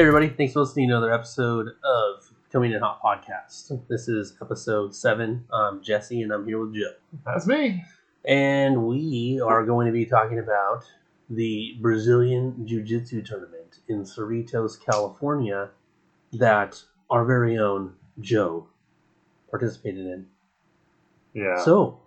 Hey everybody, thanks for listening to another episode of Coming in Hot Podcast. This is episode seven. I'm Jesse and I'm here with Joe. That's me. And we are going to be talking about the Brazilian Jiu Jitsu tournament in Cerritos, California, that our very own Joe participated in. Yeah. So,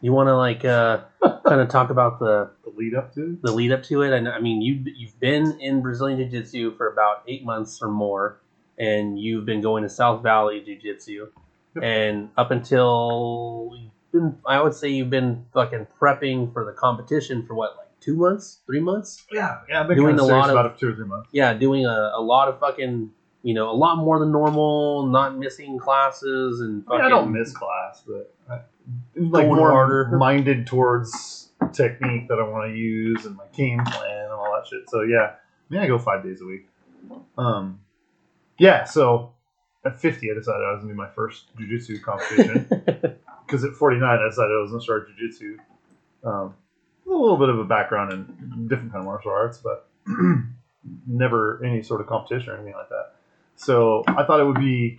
you want to like uh, kind of talk about the the lead up to the lead up to it. And I mean, you you've been in Brazilian Jiu Jitsu for about eight months or more, and you've been going to South Valley Jiu Jitsu, Yep. and up until you've been, I would say you've been fucking prepping for the competition for what, like two months, three months? Yeah, yeah. I've been Doing kind a of serious lot of- about it for two or three months. Yeah, doing a, a lot of fucking, you know, a lot more than normal, not missing classes and I, mean, fucking. I don't miss class, but I, like Going more harder. minded towards technique that I want to use and my game plan and all that shit. So yeah, I mean, I go five days a week. Um, yeah. So at 50, I decided I was gonna do my first jujitsu competition. because at 49 I decided I was going to start jiu-jitsu. Um, a little bit of a background in different kind of martial arts, but never any sort of competition or anything like that. So I thought it would be.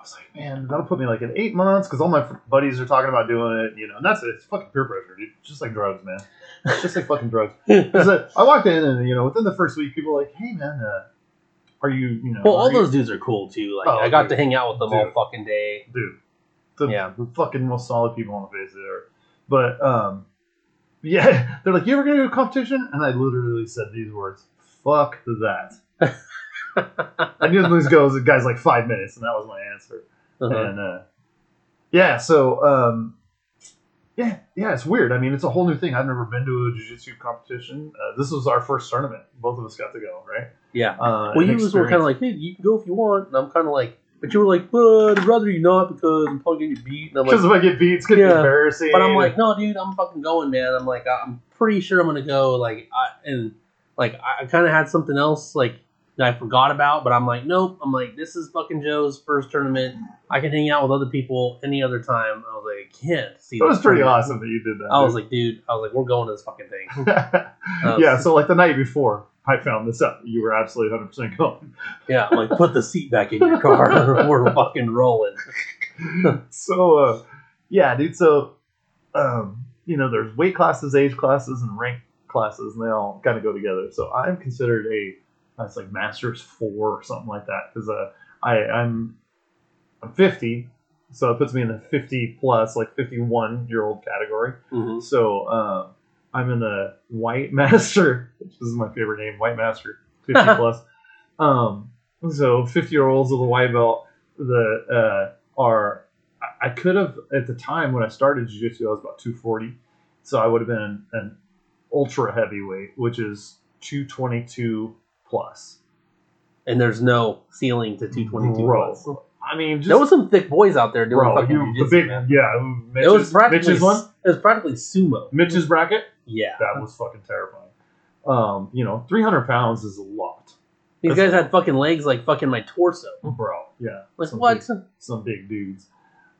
I was like, man, that'll put me like in eight months because all my buddies are talking about doing it, you know, and that's it. It's fucking peer pressure, dude. It's just like drugs, man. It's just like fucking drugs. I walked in and you know within the first week, people were like, hey man, uh, are you you know? well, all you- those dudes are cool too. Like Oh, I got dude. to hang out with them all fucking day. dude, the, Yeah. the fucking most solid people on the face of the earth. But um, yeah, they're like, "You ever gonna do a competition?" And I literally said these words: "Fuck that." I knew this goes. The guy's like five minutes, and that was my answer. Uh-huh. And uh, yeah, so um, yeah, yeah, it's weird. I mean, it's a whole new thing. I've never been to a jiu-jitsu competition. Uh, this was our first tournament. Both of us got to go, right? Yeah. Uh, Well, you was were kind of like, hey, you can go if you want. And I'm kind of like, but you were like, but I'd rather you not because I'm probably to get beat. And I'm because like, if I get beat, it's gonna be embarrassing. but I'm like, no, dude, I'm fucking going, man. I'm like, I'm pretty sure I'm going to go. Like, I, and like, I kind of had something else, like, that I forgot about, but I'm like, nope. I'm like, this is fucking Joe's first tournament. I can hang out with other people any other time. I was like, I can't see it was pretty tournament. awesome that you did that. I was like, dude, I was like, we're going to this fucking thing. yeah, so like the night before, I found this out. You were absolutely 100% going. Yeah, I'm like, put the seat back in your car. we're fucking rolling. so, uh, yeah, dude. So, um, you know, there's weight classes, age classes, and rank classes, and they all kind of go together. So, I'm considered a that's like Masters four or something like that because uh, I I'm I'm 50, so it puts me in the 50 plus, like 51 year old category. Mhm. So uh, I'm in the White Master, which is my favorite name, White Master, 50 plus. Um, so 50 year olds with a white belt that uh, are, I- could have, at the time when I started Jiu Jitsu, I was about 240. So I would have been an ultra heavyweight, which is 222 plus. And there's no ceiling to 222 Bro. plus. I mean, just, There was some thick boys out there doing bro, fucking you, the jiu-jitsu, big, man. yeah, Mitch's, It was practically Mitch's one, It was practically sumo. Mitch's bracket. Yeah, that was fucking terrifying. Um, you know, 300 pounds is a lot, these that's guys had fucking legs like fucking my torso. bro. Yeah, Like some what? Big, some big dudes.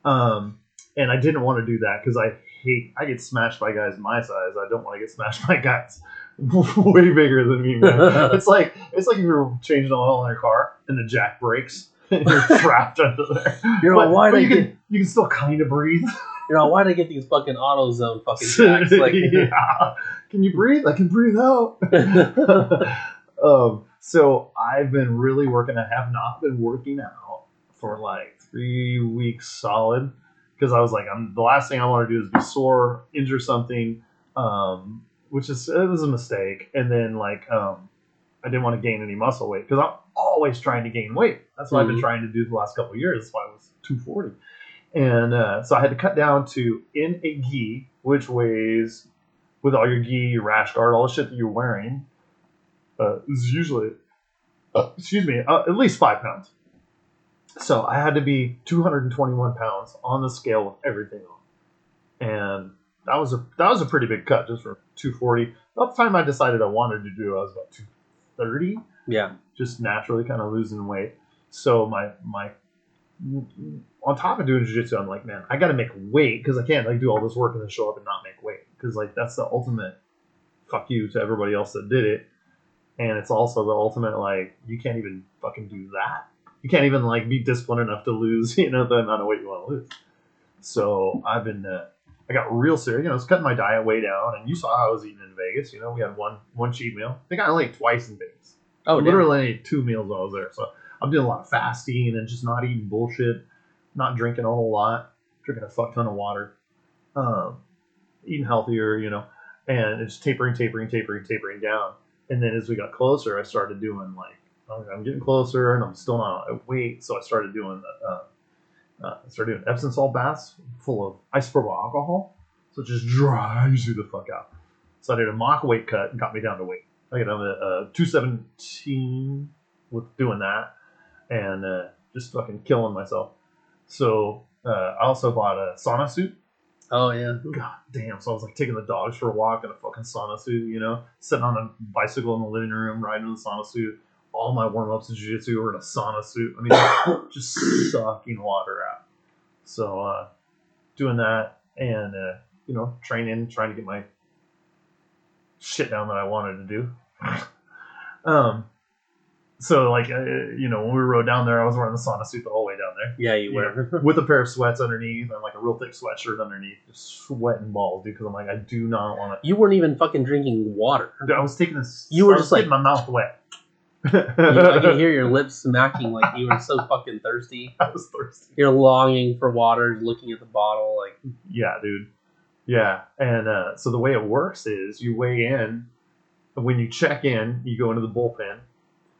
Um, and I didn't want to do that because I hate. I get smashed by guys my size. I don't want to get smashed by guys way bigger than me, man. it's like it's like if you're changing oil in your car and the jack breaks. and You're trapped under there. You're but, why but you get? can you can still kind of breathe. You know why they get these fucking AutoZone fucking jacks? Like, yeah. Can you breathe? I can breathe out. um, so I've been really working. I have not been working out for like three weeks solid because I was like, I'm the last thing I want to do is be sore, injure something, um, which is it was a mistake. And then like um, I didn't want to gain any muscle weight because I'm always trying to gain weight. That's what I've been Mhm. trying to do the last couple of years. That's why I was 240. And uh, so I had to cut down to in a gi, which weighs with all your gi, your rash guard, all the shit that you're wearing, uh, is usually, uh, excuse me, uh, at least five pounds. So I had to be 221 pounds on the scale with everything on, and that was a that was a pretty big cut just for 240. About the time I decided I wanted to do, it, I was about 230 yeah, just naturally kind of losing weight. So my my on top of doing jiu-jitsu, I'm like, man, I got to make weight because I can't like do all this work and then show up and not make weight because like that's the ultimate fuck you to everybody else that did it. and it's also the ultimate like you can't even fucking do that. You can't even like be disciplined enough to lose, you know, the amount of weight you want to lose. So I've been, uh, I got real serious. You know, I was cutting my diet way down, and you saw how I was eating in Vegas. You know, we had one one cheat meal. I think I only ate twice in Vegas. Oh, damn. literally ate two meals while I was there. So I'm doing a lot of fasting and just not eating bullshit, not drinking a whole lot, drinking a fuck ton of water, um, eating healthier, you know, and it's tapering, tapering, tapering, tapering down. And then as we got closer, I started doing like, I'm getting closer and I'm still not at weight. So I started doing the, uh, uh, I started doing Epsom salt baths full of isopropyl alcohol. So it just dries you the fuck out. So I did a mock weight cut and got me down to weight. I got down to uh, 217 with doing that and uh, just fucking killing myself. So uh, I also bought a sauna suit. Oh yeah. God damn. So I was like taking the dogs for a walk in a fucking sauna suit, you know, sitting on a bicycle in the living room, riding in the sauna suit. All my warm ups in jiu jitsu were in a sauna suit. I mean, just sucking water out. So uh, doing that and, uh, you know, training, trying to get my shit down that I wanted to do. um, so like, uh, you know, when we rode down there, I was wearing the sauna suit the whole way down there Yeah, you Yeah. were. with a pair of sweats underneath and like a real thick sweatshirt underneath, just sweating balls, dude. Because I'm like, I do not want to. you weren't even fucking drinking water. to. I was taking this. You were just like- my mouth wet. You, I can hear your lips smacking like you were so fucking thirsty. I was thirsty. You're longing for water, looking at the bottle, like Yeah, dude. Yeah, and uh, so the way it works is you weigh in. When you check in, you go into the bullpen,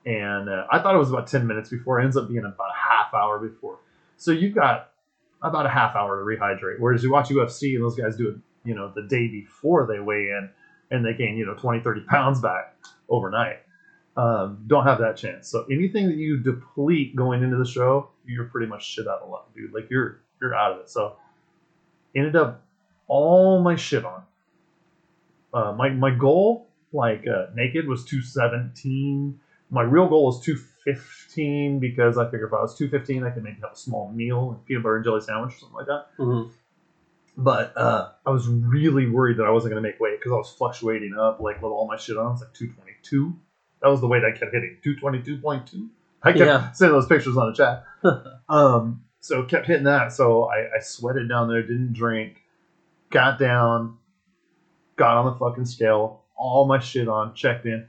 and uh, I thought it was about ten minutes before. It ends up being about a half hour before. So you've got about a half hour to rehydrate. Whereas you watch UFC and those guys do it, you know, the day before they weigh in, and they gain you know 20, 30 pounds back overnight. Um, don't have that chance. So anything that you deplete going into the show, you're pretty much shit out of luck, dude. Like you're you're out of it. So ended up all my shit on. Uh, my my goal, like uh, naked, was two seventeen. My real goal was two fifteen because I figured if I was two fifteen, I could maybe have a small meal, and peanut butter and jelly sandwich or something like that. mhm. But uh, I was really worried that I wasn't going to make weight because I was fluctuating up, like with all my shit on. It's like 222. That was the weight I kept hitting, 222.2. I kept Yeah. sending those pictures on the chat. um, so kept hitting that. So I, I sweated down there, didn't drink, got down, got on the fucking scale, all my shit on, checked in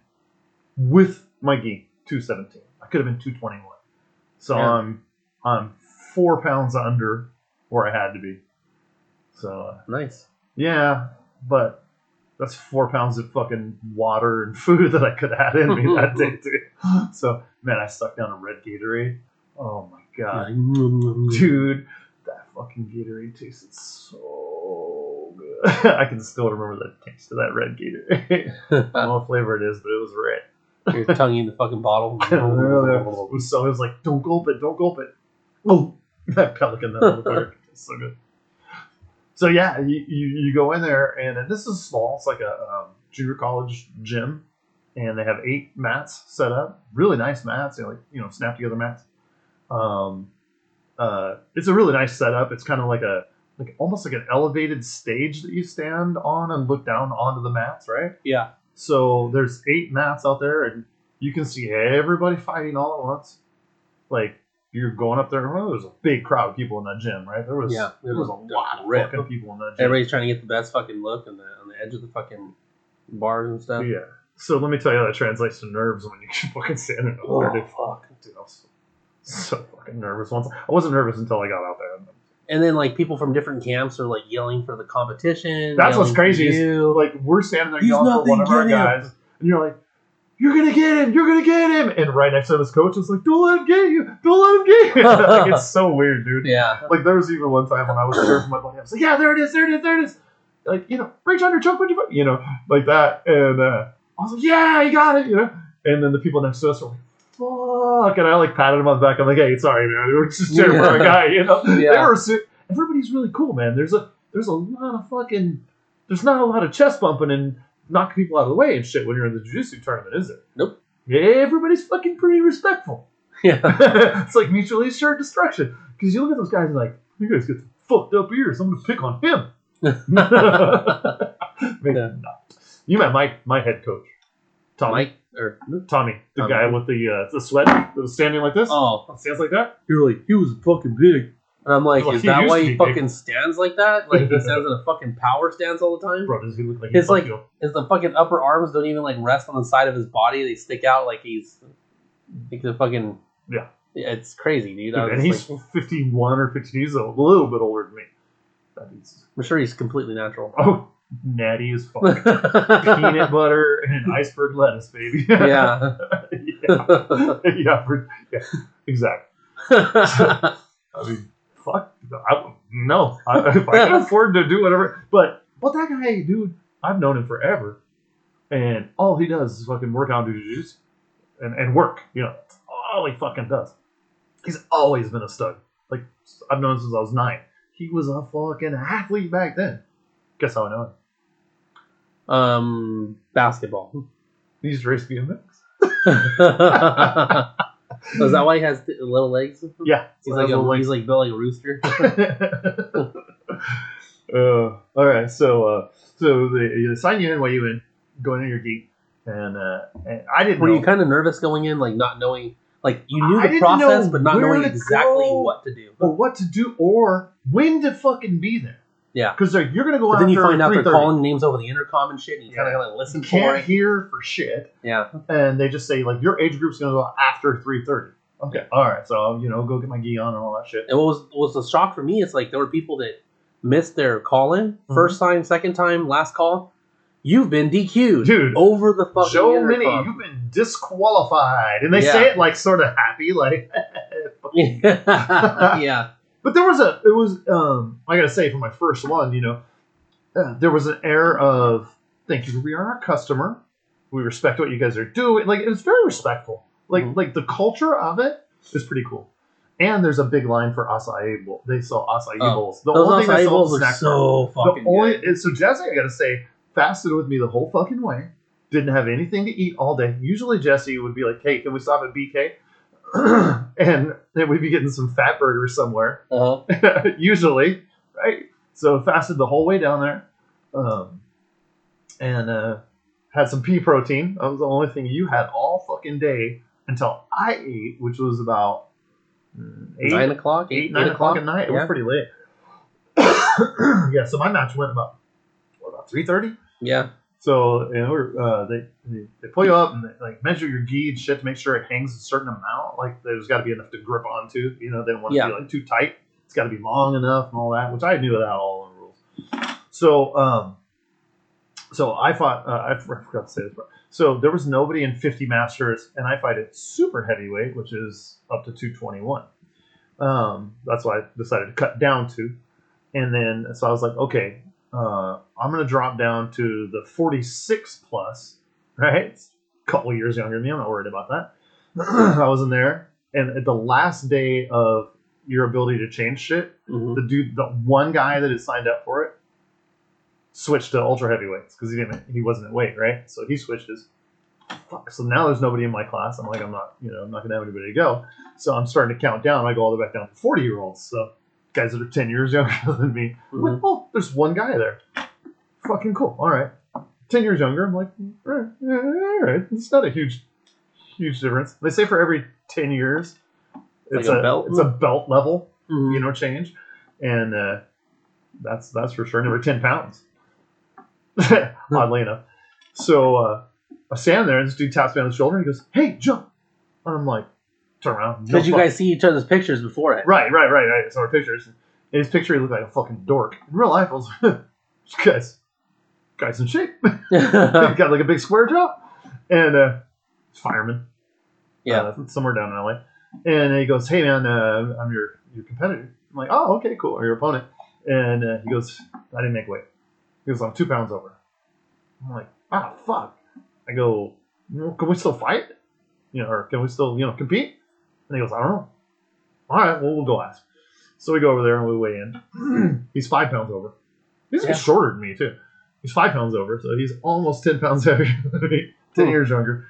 with my gi, 217. I could have been 221. So Yeah. I'm I'm four pounds under where I had to be. So uh, nice. yeah, but that's four pounds of fucking water and food that I could add in me that day too. So man, I stuck down a red Gatorade. Oh my god, mm, mm, mm. dude, that fucking Gatorade tasted so good. I can still remember the taste of that red Gatorade. I don't know what flavor it is, but it was red. You're tonguing the fucking bottle. so it was like, don't gulp it, don't gulp it. Oh, that pelican, that it's so good. So yeah, you, you, you go in there, and, and this is small. It's like a um, junior college gym, and they have eight mats set up. Really nice mats, you know, like you know, snap together mats. Um, uh, it's a really nice setup. It's kind of like a like almost like an elevated stage that you stand on and look down onto the mats, right? yeah. So there's eight mats out there, and you can see everybody fighting all at once. Like you're going up there, well, there's a big crowd of people in that gym, right? There was Yeah, there was a lot of fucking people in that gym. Everybody's trying to get the best fucking look on the on the edge of the fucking bars and stuff. yeah. So let me tell you how that translates to nerves when you fucking standing up Oh there, dude. fuck. Dude, I was so fucking nervous. Once I wasn't nervous until I got out there. And then like people from different camps are like yelling for the competition. That's what's crazy is, Like we're standing there He's yelling for nothing, one of our get him. guys, and you're like, "You're gonna get him! You're gonna get him!" And right next to his coach is like, "Don't let him get you! Don't let him get you!" like it's so weird, dude. yeah. Like there was even one time when I was scared for my buddy. I was like, "Yeah, there it is! There it is! There it is!" Like you know, reach under, choke, with you, you know, like that. And uh, I was like, "Yeah, you got it!" You know. And then the people next to us were like, "Fuck!" And I like patted him on the back. I'm like, "Hey, sorry, man. We were just cheering for our guy." You know. Yeah. They were. su- Everybody's really cool, man. There's a there's a lot of fucking there's not a lot of chest bumping and knocking people out of the way and shit when you're in the jiu-jitsu tournament, is there? Nope. Everybody's fucking pretty respectful. Yeah. it's like mutually assured destruction. Because you look at those guys and like, you guys get fucked up ears. I'm gonna pick on him. Man, Yeah. no. You met my my head coach, Tommy, Mike or Tommy, the Tommy. guy with the uh, the sweat that was standing like this. oh, Stands like that. you're like he was fucking big, and I'm like, Well, is that why he be big. fucking stands like that? Like he stands in a fucking power stance all the time. Bro, does he look like he's like- you His the fucking upper arms don't even like rest on the side of his body; they stick out like he's like the fucking Yeah. It's crazy, dude. Dude, and he's like, 51 or 52. He's a little bit older than me. Is, I'm sure he's completely natural. oh, natty as fuck. Peanut butter and iceberg lettuce, baby. yeah. yeah. yeah, for- yeah, exactly. I mean. I, no, I, if I can afford to do whatever. But but that guy, dude, I've known him forever, and all he does is fucking work out, jujitsu, and and work. You know, all he fucking does. He's always been a stud. Like I've known him since I was nine. He was a fucking athlete back then. Guess how I know him? um, basketball. He used to race BMX. Oh, Is that why he has th- little legs? Yeah, He's like a, he's like built like a rooster. uh, all right, so uh, so they, they sign you in while you in going in your gate, and, uh, and I didn't Were know. you kind of nervous going in, like not knowing, like you knew the process, but not knowing exactly go. what to do? or what to do or when to fucking be there. Yeah. because you're gonna go But out then you find out they're calling names over the intercom and shit, and you Yeah. kind of like listen You for can't it. hear for shit, Yeah. and they just say like your age group's gonna go after three thirty. Okay, all right, so you know go get my gi on and all that shit. And what was what was the shock for me? It's like there were people that missed their call in Mm-hmm. first time, second time, last call. You've been DQ'd, Dude, over the fucking Joe Mini, intercom. you've been disqualified, and they Yeah. say it like sort of happy, like. yeah. But there was a, it was, um, I gotta say, for my first one, you know, uh, there was an air of, thank you for being our customer. We respect what you guys are doing. Like, it was very respectful. Like, Mhm. like the culture of it is pretty cool. And there's a big line for acai bowl. They sell acai Oh, bowls. The only thing they sell bowls the are snack so fucking the only, good. So Jesse, I gotta say, fasted with me the whole fucking way. Didn't have anything to eat all day. Usually Jesse would be like, hey, can we stop at BK? and then we'd be getting some fat burgers somewhere Uh-huh. usually, right? So fasted the whole way down there, um, and uh, had some pea protein. That was the only thing you had all fucking day until I ate, which was about mm, eight, Nine o'clock, eight, eight, nine eight o'clock at night. It was pretty late. yeah, so my match went about what about three thirty. Yeah. So you know, uh, they, they they pull you up and they, like measure your gi and shit to make sure it hangs a certain amount. Like there's got to be enough to grip onto. You know, they don't want to Yeah. be like too tight. It's got to be long enough and all that, which I knew that all the rules. So um, so I fought. Uh, I forgot to say this part. So there was nobody in 50 masters, and I fight at super heavyweight, which is up to 221. Um, that's why I decided to cut down to. And then so I was like, okay, uh, I'm gonna drop down to the 46 plus, right? It's a couple years younger than me. I'm not worried about that. I was in there, and at the last day of your ability to change shit, Mhm. the dude, the one guy that had signed up for it, switched to ultra heavyweights because he didn't, he wasn't at weight, right? So he switched his. Fuck. So now there's nobody in my class. I'm like, I'm not, you know, I'm not gonna have anybody to go. So I'm starting to count down. I go all the way back down to 40 year olds. So guys that are 10 years younger than me. I'm like, oh, there's one guy there. Fucking cool. All right. 10 years younger. I'm like, all right, all right. It's not a huge, huge difference. They say for every 10 years, Like it's a a, belt? it's a belt level, Mhm. you know, change. And uh, that's that's for sure. Every 10 pounds. Oddly enough. So uh, I stand there and this dude taps me on the shoulder and he goes, hey, jump. And I'm like, turn around. Because you No fuck- guys see each other's pictures before it. Right, right, right, right. So our pictures. In his picture, he looked like a fucking dork. In real life, I was, guy's, guy's in shape. Got like a big square jaw. And uh, fireman. Yeah. Uh, somewhere down in LA. And he goes, hey, man, uh, I'm your, your competitor. I'm like, oh, okay, cool. Or your opponent. And uh, he goes, I didn't make weight. He goes, I'm two pounds over. I'm like, ah, fuck. I go, can we still fight? You know, or can we still, you know, compete? And he goes, I don't know. All right, well, we'll go ask. So we go over there and we weigh in. he's five pounds over. He's a bit Yeah. shorter than me, too. He's five pounds over, so he's almost 10 pounds heavier than me, 10 Hmm. years younger.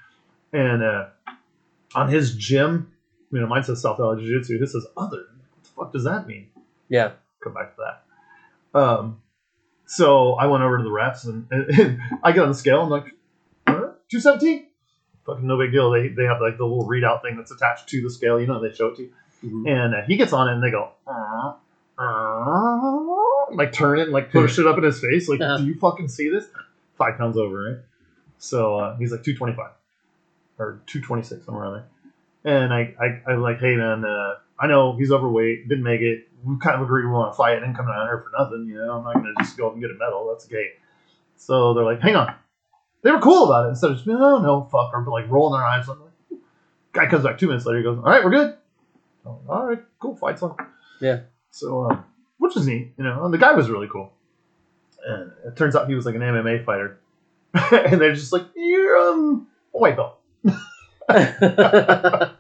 And uh, on his gym, you know, mine says South Valley Jiu Jitsu. His says other. What the fuck does that mean? Yeah. Come back to that. Um, so I went over to the refs and, and, I get on the scale. I'm like, 217. Fucking no big deal. They they have like the little readout thing that's attached to the scale. You know, they show it to you. Mhm. And uh, he gets on it, and they go, uh, uh, like turn it, and, like push it up in his face. Like, Yeah. do you fucking see this? Five pounds over, right? So uh, he's like two twenty five or two twenty six, somewhere around there. And I, I, I'm like, hey man, uh, I know he's overweight, didn't make it. We kind of agreed we want to fight. I didn't come down here for nothing, you know. I'm not gonna just go up and get a medal. That's gay. So they're like, hang on. They were cool about it instead of just being, oh no, fuck, or like rolling their eyes. Like, guy comes back two minutes later. He goes, all right, we're good. Like, all right, cool, fight's on. Yeah. So, um, which is neat, you know. And the guy was really cool. And it turns out he was like an MMA fighter. and they're just like, you're um, a white belt.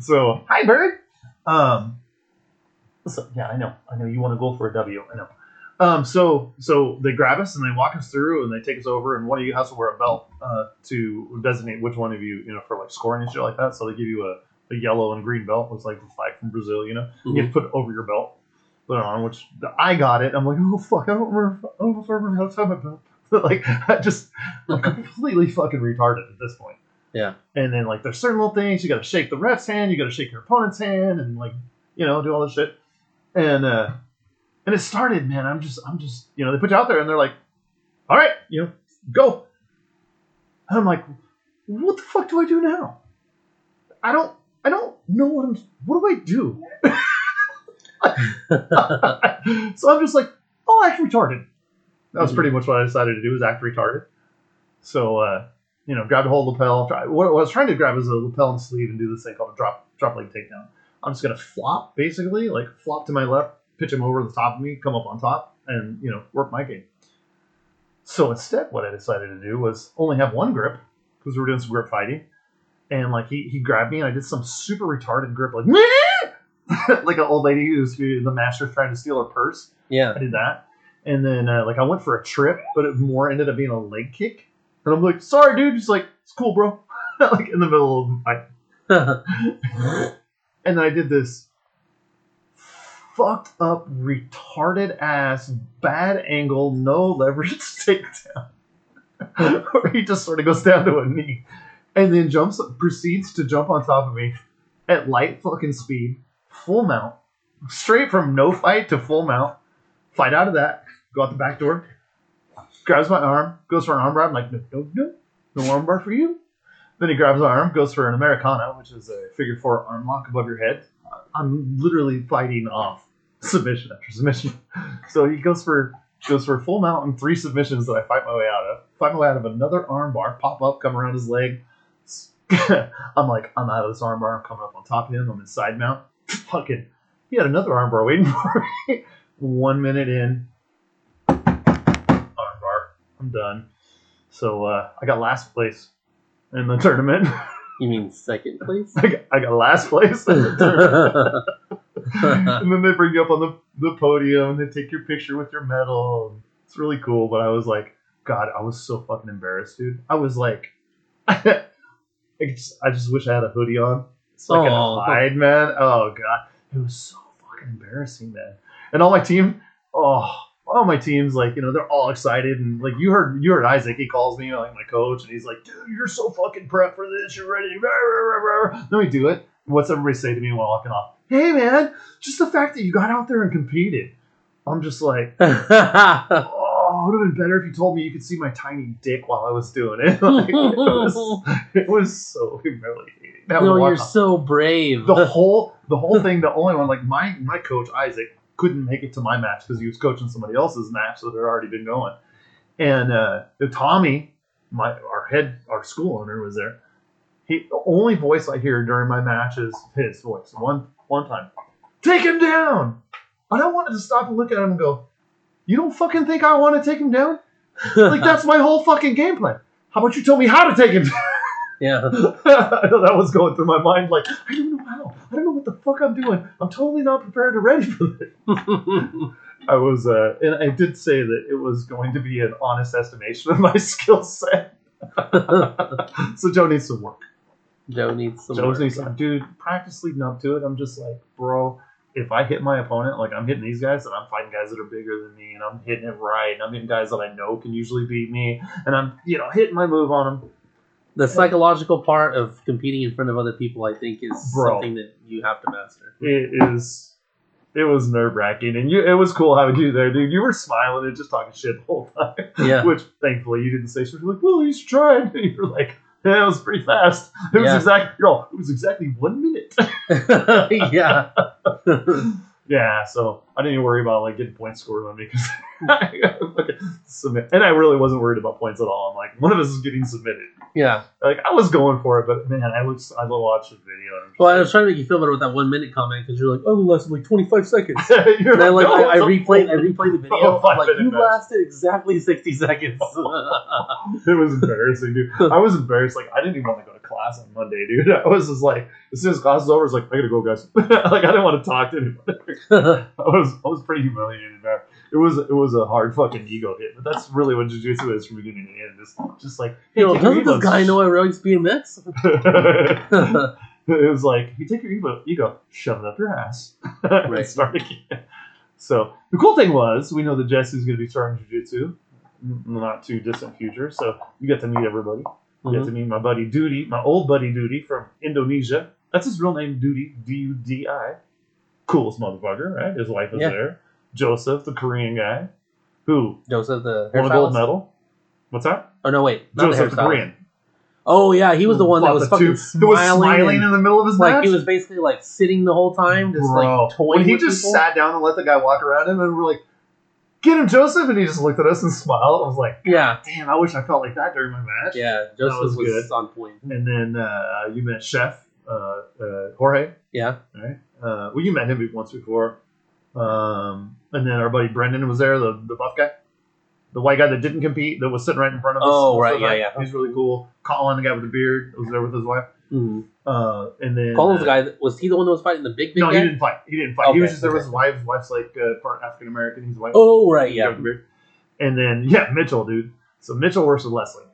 So, hi, Bird. Um, so yeah, I know, I know you want to go for a W. I know. Um, so so they grab us and they walk us through and they take us over and one of you has to wear a belt uh, to designate which one of you you know for like scoring and shit like that. So they give you a, a yellow and green belt, looks like the flag from Brazil, you know. You have to put it over your belt, put it on. Which I got it. I'm like, oh fuck, I don't remember. I don't know if I remember how to tie my belt. like I just I'm completely fucking retarded at this point. Yeah. And then like there's certain little things you got to shake the ref's hand, you got to shake your opponent's hand, and like you know do all this shit. And uh, and it started, man. I'm just I'm just you know they put you out there and they're like, all right, you know, go. And I'm like, what the fuck do I do now? I don't I don't know what I'm. What do I do? so I'm just like, I'll act retarded. That was pretty much what I decided to do was act retarded. So, uh, you know, grab a hold of lapel. Try, what, I was trying to grab is a lapel and sleeve and do this thing called a drop drop leg takedown. I'm just gonna flop basically, like flop to my left, pitch him over the top of me, come up on top, and you know, work my game. So instead, what I decided to do was only have one grip because we were doing some grip fighting, and like he, he grabbed me and I did some super retarded grip, like like an old lady who's who the master's trying to steal her purse. yeah. I did that, and then uh, like I went for a trip, but it more ended up being a leg kick. And I'm like, sorry, dude. just like, it's cool, bro. like in the middle of the fight. And then I did this fucked up, retarded ass, bad angle, no leverage takedown. Where he just sort of goes down to a knee and then jumps, proceeds to jump on top of me at light fucking speed, full mount, straight from no fight to full mount. Fight out of that, go out the back door, grabs my arm, goes for an arm bar. I'm like, no, no, no, no arm bar for you. Then he grabs my arm, goes for an Americana, which is a figure four arm lock above your head. I'm literally fighting off submission after submission. So he goes for goes for full mount and three submissions that I fight my way out of. Fight my way out of another armbar, pop up, come around his leg. I'm like, I'm out of this armbar. I'm coming up on top of him. I'm in side mount. Fucking, he had another armbar waiting for me. One minute in, arm bar. I'm done. So uh, I got last place in the tournament. You mean second place? I got, I got last place in the tournament. and then they bring you up on the, the podium and they take your picture with your medal. It's really cool, but I was like, God, I was so fucking embarrassed, dude. I was like, I just, I just wish I had a hoodie on. It's like Oh. a hide, man. Oh God, it was so fucking embarrassing, man. And all my team, oh, all my teams, like you know, they're all excited and like you heard, you heard Isaac. He calls me like my coach, and he's like, dude, you're so fucking prepped for this. You're ready. Then we do it. What's everybody say to me while walking off? Hey, man, just the fact that you got out there and competed. I'm just like, oh, it would have been better if you told me you could see my tiny dick while I was doing it. Like, it, was, it was so humiliating. That no, you're off. so brave. the whole the whole thing. The only one like my my coach Isaac couldn't make it to my match because he was coaching somebody else's match that had already been going. And uh, Tommy, my our head our school owner was there. He the only voice I hear during my match is his voice. One one time, take him down. And I wanted to stop and look at him and go, "You don't fucking think I want to take him down? Like that's my whole fucking game plan. How about you tell me how to take him down?" Yeah. I know that was going through my mind. Like, I don't know how. I don't know what the fuck I'm doing. I'm totally not prepared or ready for this. I was, uh, and I did say that it was going to be an honest estimation of my skill set. so Joe needs some work. Joe needs some. Joe work. needs some, dude. Practice leading up to it. I'm just like, bro. If I hit my opponent, like I'm hitting these guys, and I'm fighting guys that are bigger than me, and I'm hitting it right, and I'm hitting guys that I know can usually beat me, and I'm, you know, hitting my move on them. The psychological part of competing in front of other people, I think, is Bro. something that you have to master. it is it was nerve wracking and you it was cool having you there, dude. You were smiling and just talking shit the whole time. Yeah. Which thankfully you didn't say something like, well he's trying. You're like, yeah, it was pretty fast. It was exactly you're it was exactly one minute. yeah. Yeah, so I didn't even worry about like getting points scored on me because I submit and I really wasn't worried about points at all. I'm like, one of us is getting submitted. yeah. Like I was going for it, but man, I was I watched the video Well, I was trying to make you feel better with that one minute comment because you're like, oh, it lasted like 25 seconds. And I like, "No, I, I replayed, I replayed the video. Oh, like, you match." lasted exactly 60 seconds. It was embarrassing, dude. I was embarrassed. Like I didn't even want to go class on Monday, dude. I was just like, as soon as class was over, I was like, I gotta go, guys. like I didn't want to talk to anybody. I was I was pretty humiliated, man. It was it was a hard fucking ego hit, but that's really what jujitsu is from beginning to end. Just just like, hey, you doesn't this guy know I rode BMX? it was like, you take your ego, ego, shove it up your ass, Right. and start again. So the cool thing was, we know that Jesse's going to be starting jujitsu, in not too distant future. So you get to meet everybody. Mhm. to meet my buddy Dudi, my old buddy Dudi from Indonesia. That's his real name, Dudi, D U D I. Coolest motherfucker, right? His wife is Yeah. there. Joseph, the Korean guy, who Joseph the won a gold medal. What's that? Oh no, wait, not Joseph, the the. Korean. Oh yeah, he was the one that was fucking smiling, was smiling in the middle of his like match. he was basically like sitting the whole time, just Bro, like toying when he just people. sat down and let the guy walk around him, and we're like, "Get him, Joseph!" And he just looked at us and smiled. I was like, Yeah, "Damn, I wish I felt like that during my match." yeah, Joseph was was, good. on point. And then uh, you met Chef uh, uh, Jorge, Yeah, right? Uh, well, you met him once before. Um, and then our buddy Brendan was there, the, the buff guy, the white guy that didn't compete, that was sitting right in front of us. Oh, right, yeah, night. yeah. He's really cool. Colin, the guy with the beard, was there with his wife. Mm-hmm. Uh, and then Colin's uh, guy. That, was he the one that was fighting the big big No, guy? he didn't fight. He didn't fight. he was just there with okay. his wife. His wife's like uh, part African American. He's white. Oh right, yeah. And then yeah, Mitchell, dude. So Mitchell works with Leslie,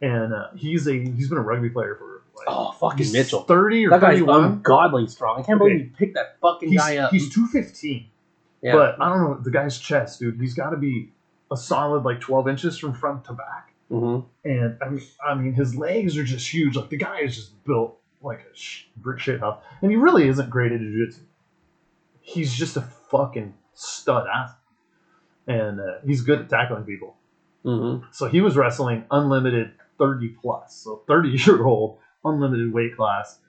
and uh, he's a he's been a rugby player for like Oh fucking Mitchell. thirty or That guy's ungodly strong. I can't believe Okay. you picked that fucking He's guy up. he's two fifteen, yeah. but I don't know the guy's chest, dude. He's got to be a solid like twelve inches from front to back. Hmm And I mean, I mean, his legs are just huge. Like the guy is just built like a sh- brick shit house, and he really isn't great at jiu-jitsu. He's just a fucking stud athlete, and uh, he's good at tackling people. hmm So he was wrestling unlimited thirty plus, so thirty year old unlimited weight class,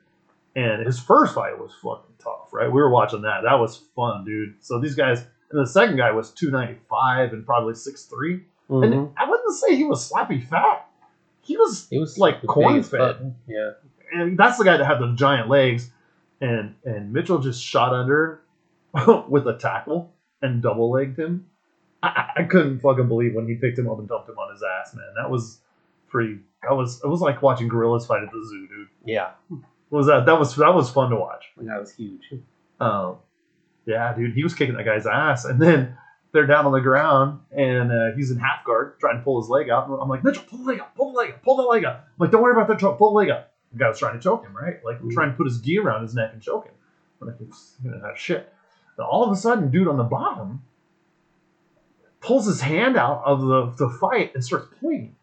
and his first fight was fucking tough. Right, we were watching that. That was fun, dude. So these guys, and the second guy was two ninety five and probably six three. Hmm And I wouldn't say he was slappy fat. He was He was like corn fed. Yeah. and that's the guy that had the giant legs, and and Mitchell just shot under with a tackle and double legged him. I, I- I couldn't fucking believe when he picked him up and dumped him on his ass, man. That was pretty. That was it was like watching gorillas fight at the zoo, dude. Yeah. What was that? That was that was fun to watch. That was huge. Um, yeah, dude, he was kicking that guy's ass, and then they're down on the ground, and uh, he's in half guard trying to pull his leg out. And I'm like, Mitchell, pull the leg out, pull the leg out, pull the leg out. I'm like, don't worry about that, choke, pull the leg out. The guy was trying to choke him, right? Like trying to put his gi around his neck and choke him. I'm like, you know, shit. Then all of a sudden, dude on the bottom pulls his hand out of the, the fight and starts pointing.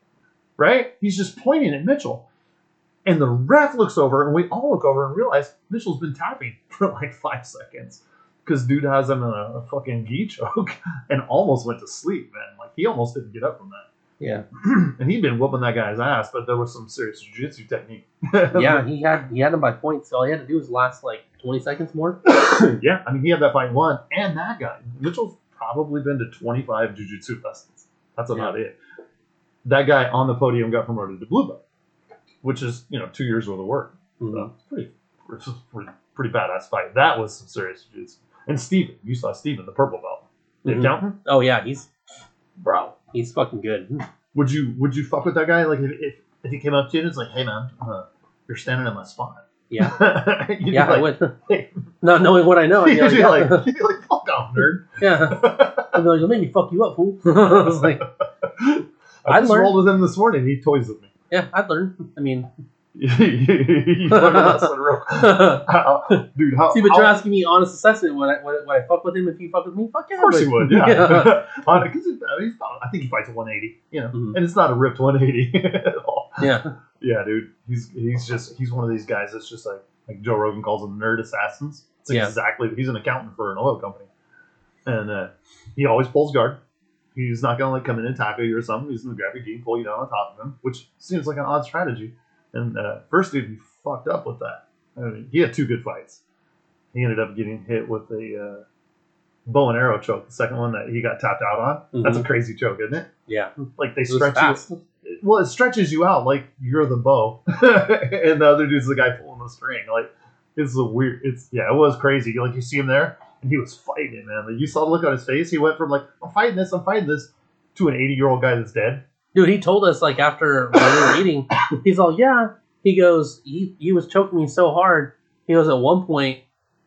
Right? He's just pointing at Mitchell. And the ref looks over, and we all look over and realize Mitchell's been tapping for like five seconds because dude has him in a, a fucking gi choke and almost went to sleep, man. Like he almost didn't get up from that. Yeah. and he'd been whooping that guy's ass, but there was some serious jiu-jitsu technique. Yeah. He had he had him by points. So all he had to do was last like 20 seconds more. yeah. I mean, he had that fight won, and that guy Mitchell's probably been to 25 jiu-jitsu lessons. That's about it. That guy on the podium got promoted to blue belt, which is you know two years worth of work. Mhm. So pretty, pretty, pretty badass fight. That was some serious jiu-jitsu. And Steven, you saw Steven, the purple belt, the Mhm. accountant, Oh yeah, he's bro. he's fucking good. Would you would you fuck with that guy? Like if if, if he came up to you and it's like, hey man, uh, you're standing in my spot. Yeah. You'd be Yeah, I would. Hey. Not knowing what I know, I'd You'd be be like, like, you'd be like, fuck off, nerd. yeah. I'd be like, let me fuck you up, fool. I was like, I I'd just learn. rolled with him this morning. He toys with me. yeah, I'd learn. I mean, He's learning wrestling real- see, How- Dude, how? but you're how- asking me honest assessment. Would I, would, I, would I fuck with him if he fuck with me? Fuck yeah. Of course I he would, yeah. yeah. On- 'cause it- I mean, he's not- I think he fights a 180, you know, Mhm. and it's not a ripped 180 at all. Yeah. Yeah, dude. He's he's just he's one of these guys that's just like like Joe Rogan calls them nerd assassins. It's Yeah. exactly he's an accountant for an oil company, and uh, he always pulls guard. He's not gonna like come in and tackle you or something. He's gonna grab your jean, pull you down on top of him, which seems like an odd strategy. And uh, first dude, he fucked up with that. I mean, he had two good fights. He ended up getting hit with a uh, bow and arrow choke. The second one that he got tapped out on. That's a crazy choke, isn't it? Yeah, Like they stretch you well, it stretches you out like you're the bow, and the other dude's the guy pulling the string. Like it's a weird. It's yeah, it was crazy. Like you see him there, and he was fighting, man. Like, you saw the look on his face. He went from like I'm fighting this, I'm fighting this, to an 80 year old guy that's dead. Dude, he told us like after we were eating, he's all, yeah. He goes, he he was choking me so hard. He goes at one point,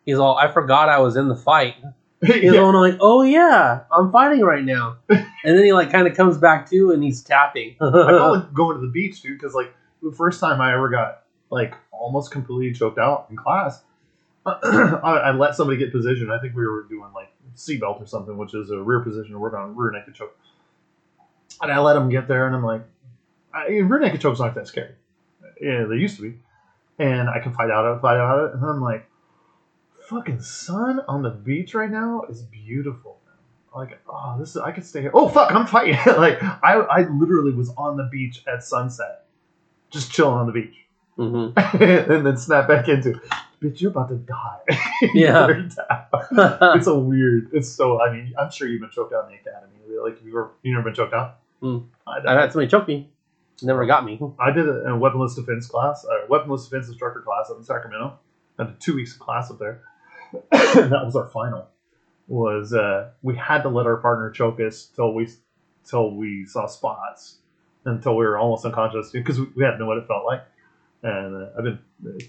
he's all, I forgot I was in the fight. He's Yeah. all like, oh yeah, I'm fighting right now. And then he like kind of comes back to and he's tapping. I call it going to the beach, dude, because like the first time I ever got like almost completely choked out in class, I, I let somebody get position. I think we were doing like seatbelt or something, which is a rear position to work on rear naked choke. And I let them get there, and I'm like, I, rear naked choke's not that scary. Yeah, they used to be, and I can fight out of it, fight out of it, and I'm like, fucking sun on the beach right now is beautiful. Man. Like, oh, this is I could stay here. Oh fuck, I'm fighting. like, I I literally was on the beach at sunset, just chilling on the beach, hmm and then snap back into, bitch, you're about to die. Yeah. It's a weird. It's so. I mean, I'm sure you've been choked out in the academy. Like, you were you never been choked out. Hmm. I, I had somebody choke me. Never got me. I did it in a weaponless defense class, a weaponless defense instructor class up in Sacramento. I did two weeks of class up there. that was our final. Was uh, we had to let our partner choke us till we till we saw spots, until we were almost unconscious because we, we had to know what it felt like. And uh, I've been uh,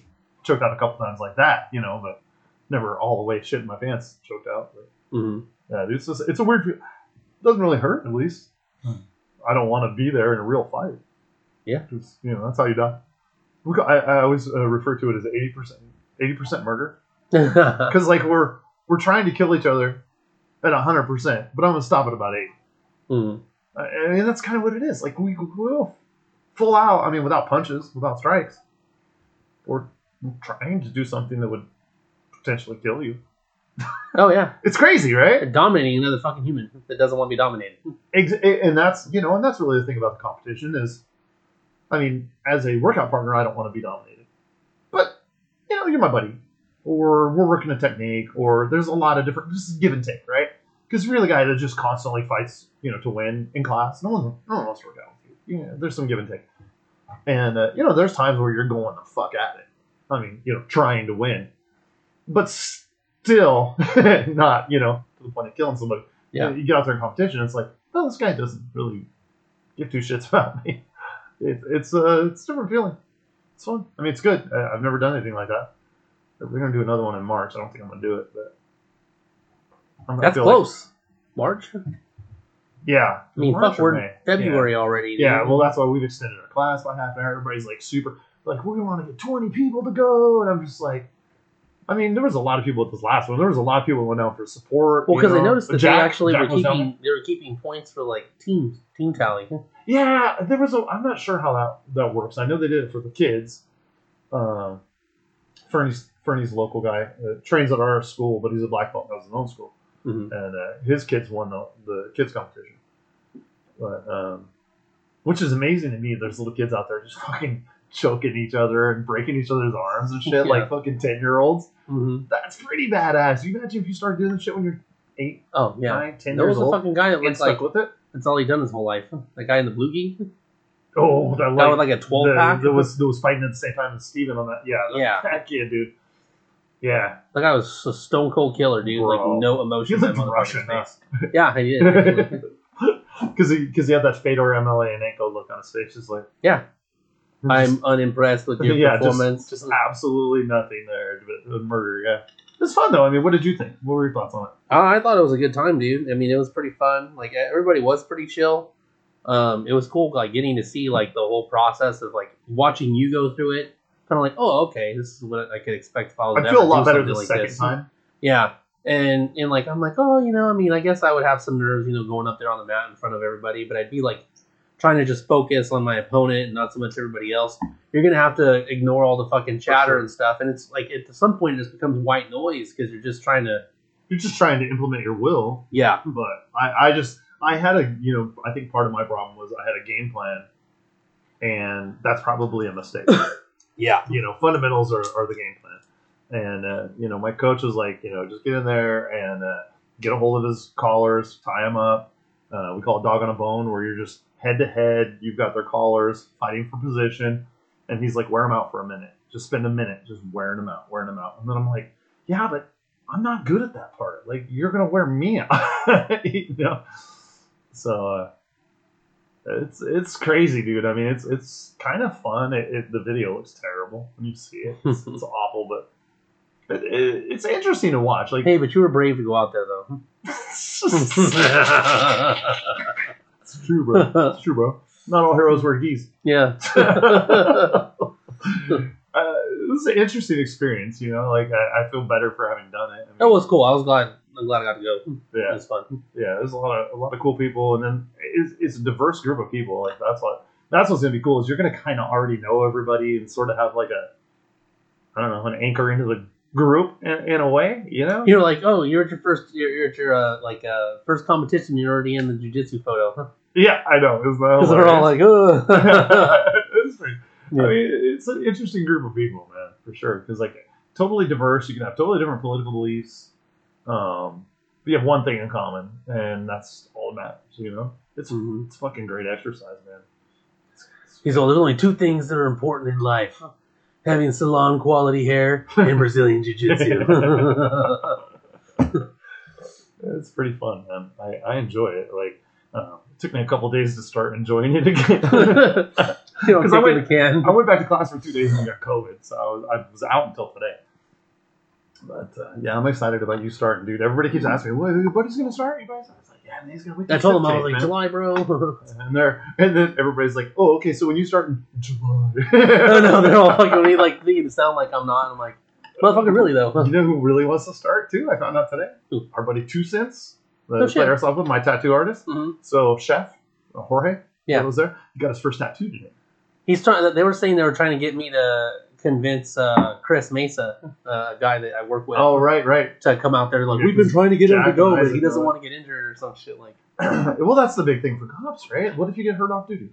choked out a couple times like that, you know, but never all the way shit in my pants choked out. But hmm yeah, it's just, it's a weird. It doesn't really hurt, at least. I don't want to be there in a real fight. Yeah. you know that's how you die. I, I always uh, refer to it as eighty percent, eighty percent murder, because like we're we're trying to kill each other at hundred percent, but I'm gonna stop at about eight. I I mean that's kind of what it is. Like we will full out. I mean, without punches, without strikes, we're trying to do something that would potentially kill you. Oh yeah, It's crazy, right? dominating another fucking human that doesn't want to be dominated. And that's you know, and that's really the thing about the competition is, I mean, as a workout partner, I don't want to be dominated, but you know, you're my buddy, or we're working a technique, or there's a lot of different this is give and take, right? Because you're the guy that just constantly fights, you know, to win in class. No one, no one wants to work out with you. Yeah, there's some give and take, and uh, you know, there's times where you're going the fuck at it. I mean, you know, trying to win, but still not, you know, to the point of killing somebody. Yeah. You get out there in competition, it's like, oh, this guy doesn't really give two shits about me. It, it's uh, it's a different feeling. It's fun. I mean, it's good. I, I've never done anything like that. We're gonna do another one in March. I don't think I'm gonna do it, but I'm, That's feel like- close. March. Yeah. I mean, March fuck, we're May. February already. Yeah. dude. yeah, well, that's why we've extended our class by half an hour. Everybody's like super, like we want to get 20 people to go, and I'm just like. I mean, there was a lot of people at this last one. There was a lot of people who went out for support. Well, because I noticed that Jack- they actually Jack were keeping they were keeping points for like team team tally. Yeah, there was a. I'm not sure how that that works. I know they did it for the kids. Um, Fernie's Fernie's a local guy uh, trains at our school, but he's a black belt. and has his own school, Mhm. and uh, his kids won the the kids competition. But um, which is amazing to me. There's little kids out there just fucking choking each other and breaking each other's arms and shit Yeah. like fucking ten year olds. Mm-hmm. That's pretty badass. You imagine if you started doing this shit when you're eight, Oh yeah, ten. there years was a fucking guy that stuck like with it. that's all he done his whole life. That guy in the blue gi, Oh, that guy with like a twelve the, pack. that was that was fighting at the same time as Steven on that. Yeah, that, Yeah. that kid, dude. Yeah, That guy was a stone cold killer, dude. Bro. Like no emotion. He in looked Russian? Yeah, he did. because he because he had that Fedor Emelianenko look on his face, just like yeah, I'm unimpressed with your yeah, performance. just, just absolutely nothing there, but murder. Yeah, it's fun though. I mean, what did you think? What were your thoughts on it? Uh, I thought it was a good time, dude. I mean, it was pretty fun. Like everybody was pretty chill. Um, it was cool, like getting to see like the whole process of like watching you go through it. Kind of like, oh, okay, this is what I could expect if I was. I feel a lot better the like second this. time. Yeah, and and like I'm like, oh, you know, I mean, I guess I would have some nerves, you know, going up there on the mat in front of everybody, but I'd be like trying to just focus on my opponent and not so much everybody else, you're gonna have to ignore all the fucking chatter sure. and stuff. And it's like at some point it just becomes white noise because you're just trying to You're just trying to implement your will, yeah but I, I just I had a you know I think part of my problem was I had a game plan, and that's probably a mistake. yeah you know, fundamentals are, are the game plan. And, uh, you know, my coach was like, you know, just get in there and uh, get a hold of his collars, tie him up. Uh, we call it dog on a bone, where you're just head to head. You've got their collars, fighting for position. And he's like, wear them out for a minute. Just spend a minute just wearing them out, wearing them out. And then I'm like, yeah, but I'm not good at that part. Like, you're going to wear me out. you know? So, uh, it's it's crazy, dude. I mean, it's it's kind of fun. It, it, the video looks terrible when you see it. It's, it's awful, but it, it, it's interesting to watch. Like, hey but you were brave to go out there though it's true, bro. It's true, bro. Not all heroes wear gis. yeah uh, it was an interesting experience, you know. Like, I, I feel better for having done it. I mean, that was cool I was glad I'm glad I got to go Yeah, it was fun yeah. There's a lot of a lot of cool people, and then it's, it's a diverse group of people. Like, that's what that's what's gonna be cool is you're gonna kind of already know everybody and sort of have like a I don't know an anchor into the group in, in a way, you know. you're like oh you're at your first you're, you're at your uh, like uh, first competition you're already in the jujitsu photo Yeah, I know. Because they're all like oh it's pretty, Yeah. I mean, it's an interesting group of people, man, for sure. Because like totally diverse, you can have totally different political beliefs. Um, but you have one thing in common, and that's all that matters. You know, it's Mhm. it's fucking great exercise, man. It's- it's- He's all, there's only two things that are important in life having salon quality hair and Brazilian Jiu Jitsu. It's pretty fun, man. I, I enjoy it. Like, it took me a couple days to start enjoying it again. you know, 'Cause I went- can. I went back to class for two days and I got COVID, so I was, I was out until today. But uh, yeah, I'm excited about you starting, dude. Everybody keeps asking me, "What? Going to start?" You guys? I was like, "Yeah, man, he's going to wait." I told him, I was like, man." July, bro. And they're and then everybody's like, "Oh, okay. So when you start in July?" no, no, they're all fucking me, like making it sound like I'm not. I'm like, motherfucker, really though. You know who really wants to start too? I found out today. Who? Our buddy Two Cents, the Oh, player ourselves with my tattoo artist. Mhm. So chef uh, Jorge, Yeah. was there. He got his first tattoo today. He's trying. They were saying they were trying to get me to convince uh, Chris Mesa, uh, a guy that I work with, Oh, right, right. to come out there. Like, Yeah, we've been trying to get him to go, but he doesn't want to get injured or some shit. Like, well, that's the big thing for cops, right? What if you get hurt off duty?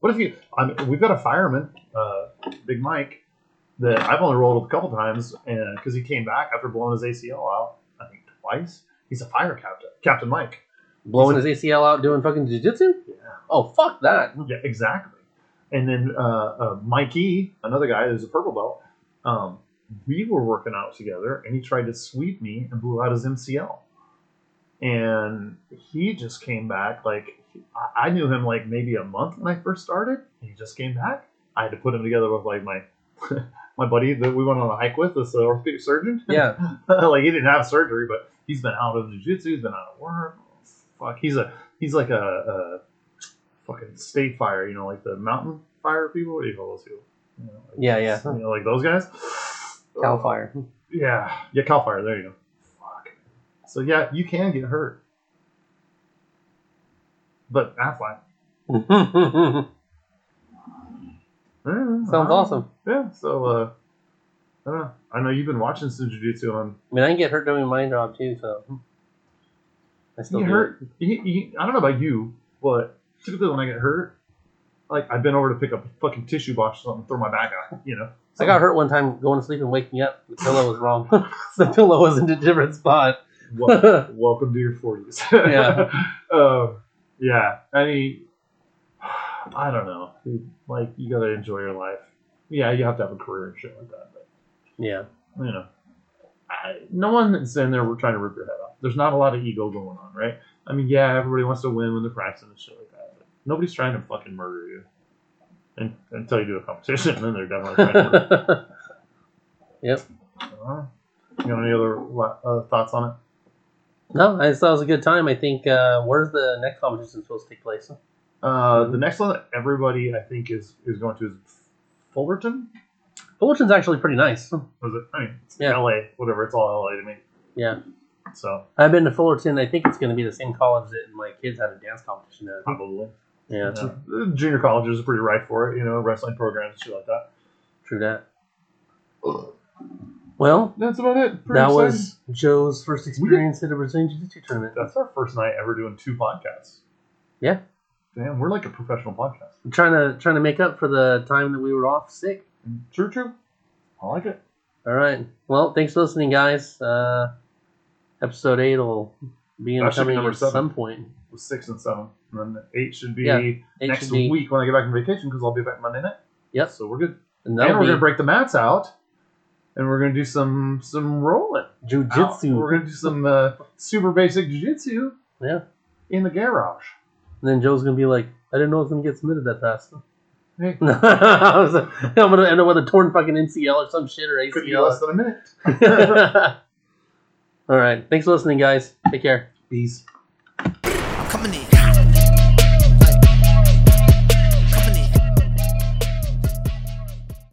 What if you? I mean, we've got a fireman, uh, Big Mike, that I've only rolled with a couple times, and because he came back after blowing his ACL out, I think twice. He's a fire captain, Captain Mike. blowing his ACL out doing fucking jujitsu. Yeah, Oh fuck that. yeah, exactly. And then uh, uh, Mikey, another guy who's a purple belt, um, we were working out together, and he tried to sweep me and blew out his MCL. And he just came back like I- knew him like maybe a month when I first started. And he just came back. I had to put him together with like my my buddy that we went on a hike with, this orthopedic surgeon. Yeah. like he didn't have surgery, but he's been out of jiu-jitsu. He's been out of work. Fuck, he's a he's like a, a fucking state fire. You know, like the mountain fire people. What do you call those people? You know, like, Yeah, yeah. You know, like those guys. Cal fire. Yeah, yeah, Cal Fire. There you go. Fuck. So yeah, you can get hurt, but Aflac. Sounds Sounds awesome. Yeah. So uh, I don't know. I know you've been watching some jiu-jitsu on. I mean, I can get hurt doing my job too, so I still You hurt. You, you, I don't know about you, but typically when I get hurt, like I bend over to pick up a fucking tissue box or something, throw my back out. You know. it. I got hurt one time going to sleep and waking up. The pillow was wrong. the pillow was in a different spot. Wel- welcome to your forties. Yeah. um, yeah. I mean, I don't know. Like you gotta enjoy your life. Yeah, you have to have a career and shit like that. Yeah. you know, I, no one is in there trying to rip your head off. There's not a lot of ego going on, right? I mean, yeah, everybody wants to win when they're practicing and shit like that. But nobody's trying to fucking murder you. And, until you do a competition, then they're definitely trying to. yep. Uh, you got any other uh, thoughts on it? No, I just thought it was a good time. I think uh, where's the next competition supposed to take place? Uh, the next one that everybody I think is is going to is Fullerton. Fullerton's actually pretty nice. Was it? I mean, it's Yeah. L.A. Whatever. It's all L.A. to me. Yeah. So I've been to Fullerton. I think it's going to be the same college that my kids had a dance competition at. probably. Yeah, the junior colleges are pretty ripe for it. You know, wrestling programs and shit like that. true that. Well, That's about it. Pretty that exciting. was Joe's first experience at a Brazilian Jiu Jitsu tournament. That's our first night ever doing two podcasts. Yeah. Damn, we're like a professional podcast. I'm trying to trying to make up for the time that we were off sick. True, true. I like it. All right. Well, thanks for listening, guys. Uh, episode eight will be That should be incoming number at seven. some point. With six and seven, and then eight should be Yeah, Eight next should be, week when I get back from vacation because I'll be back Monday night. Yep. So we're good. and And we're be gonna break the mats out, and we're gonna do some some rolling. jujitsu. We're gonna do some uh, super basic jiu-jitsu Yeah. in the garage. And then Joe's gonna be like, I didn't know it was gonna get submitted that fast. Hey, I was like, I'm gonna end up with a torn fucking MCL or some shit or ACL. could be less than a minute. All right. Thanks for listening, guys. Take care. Peace. I'm coming in.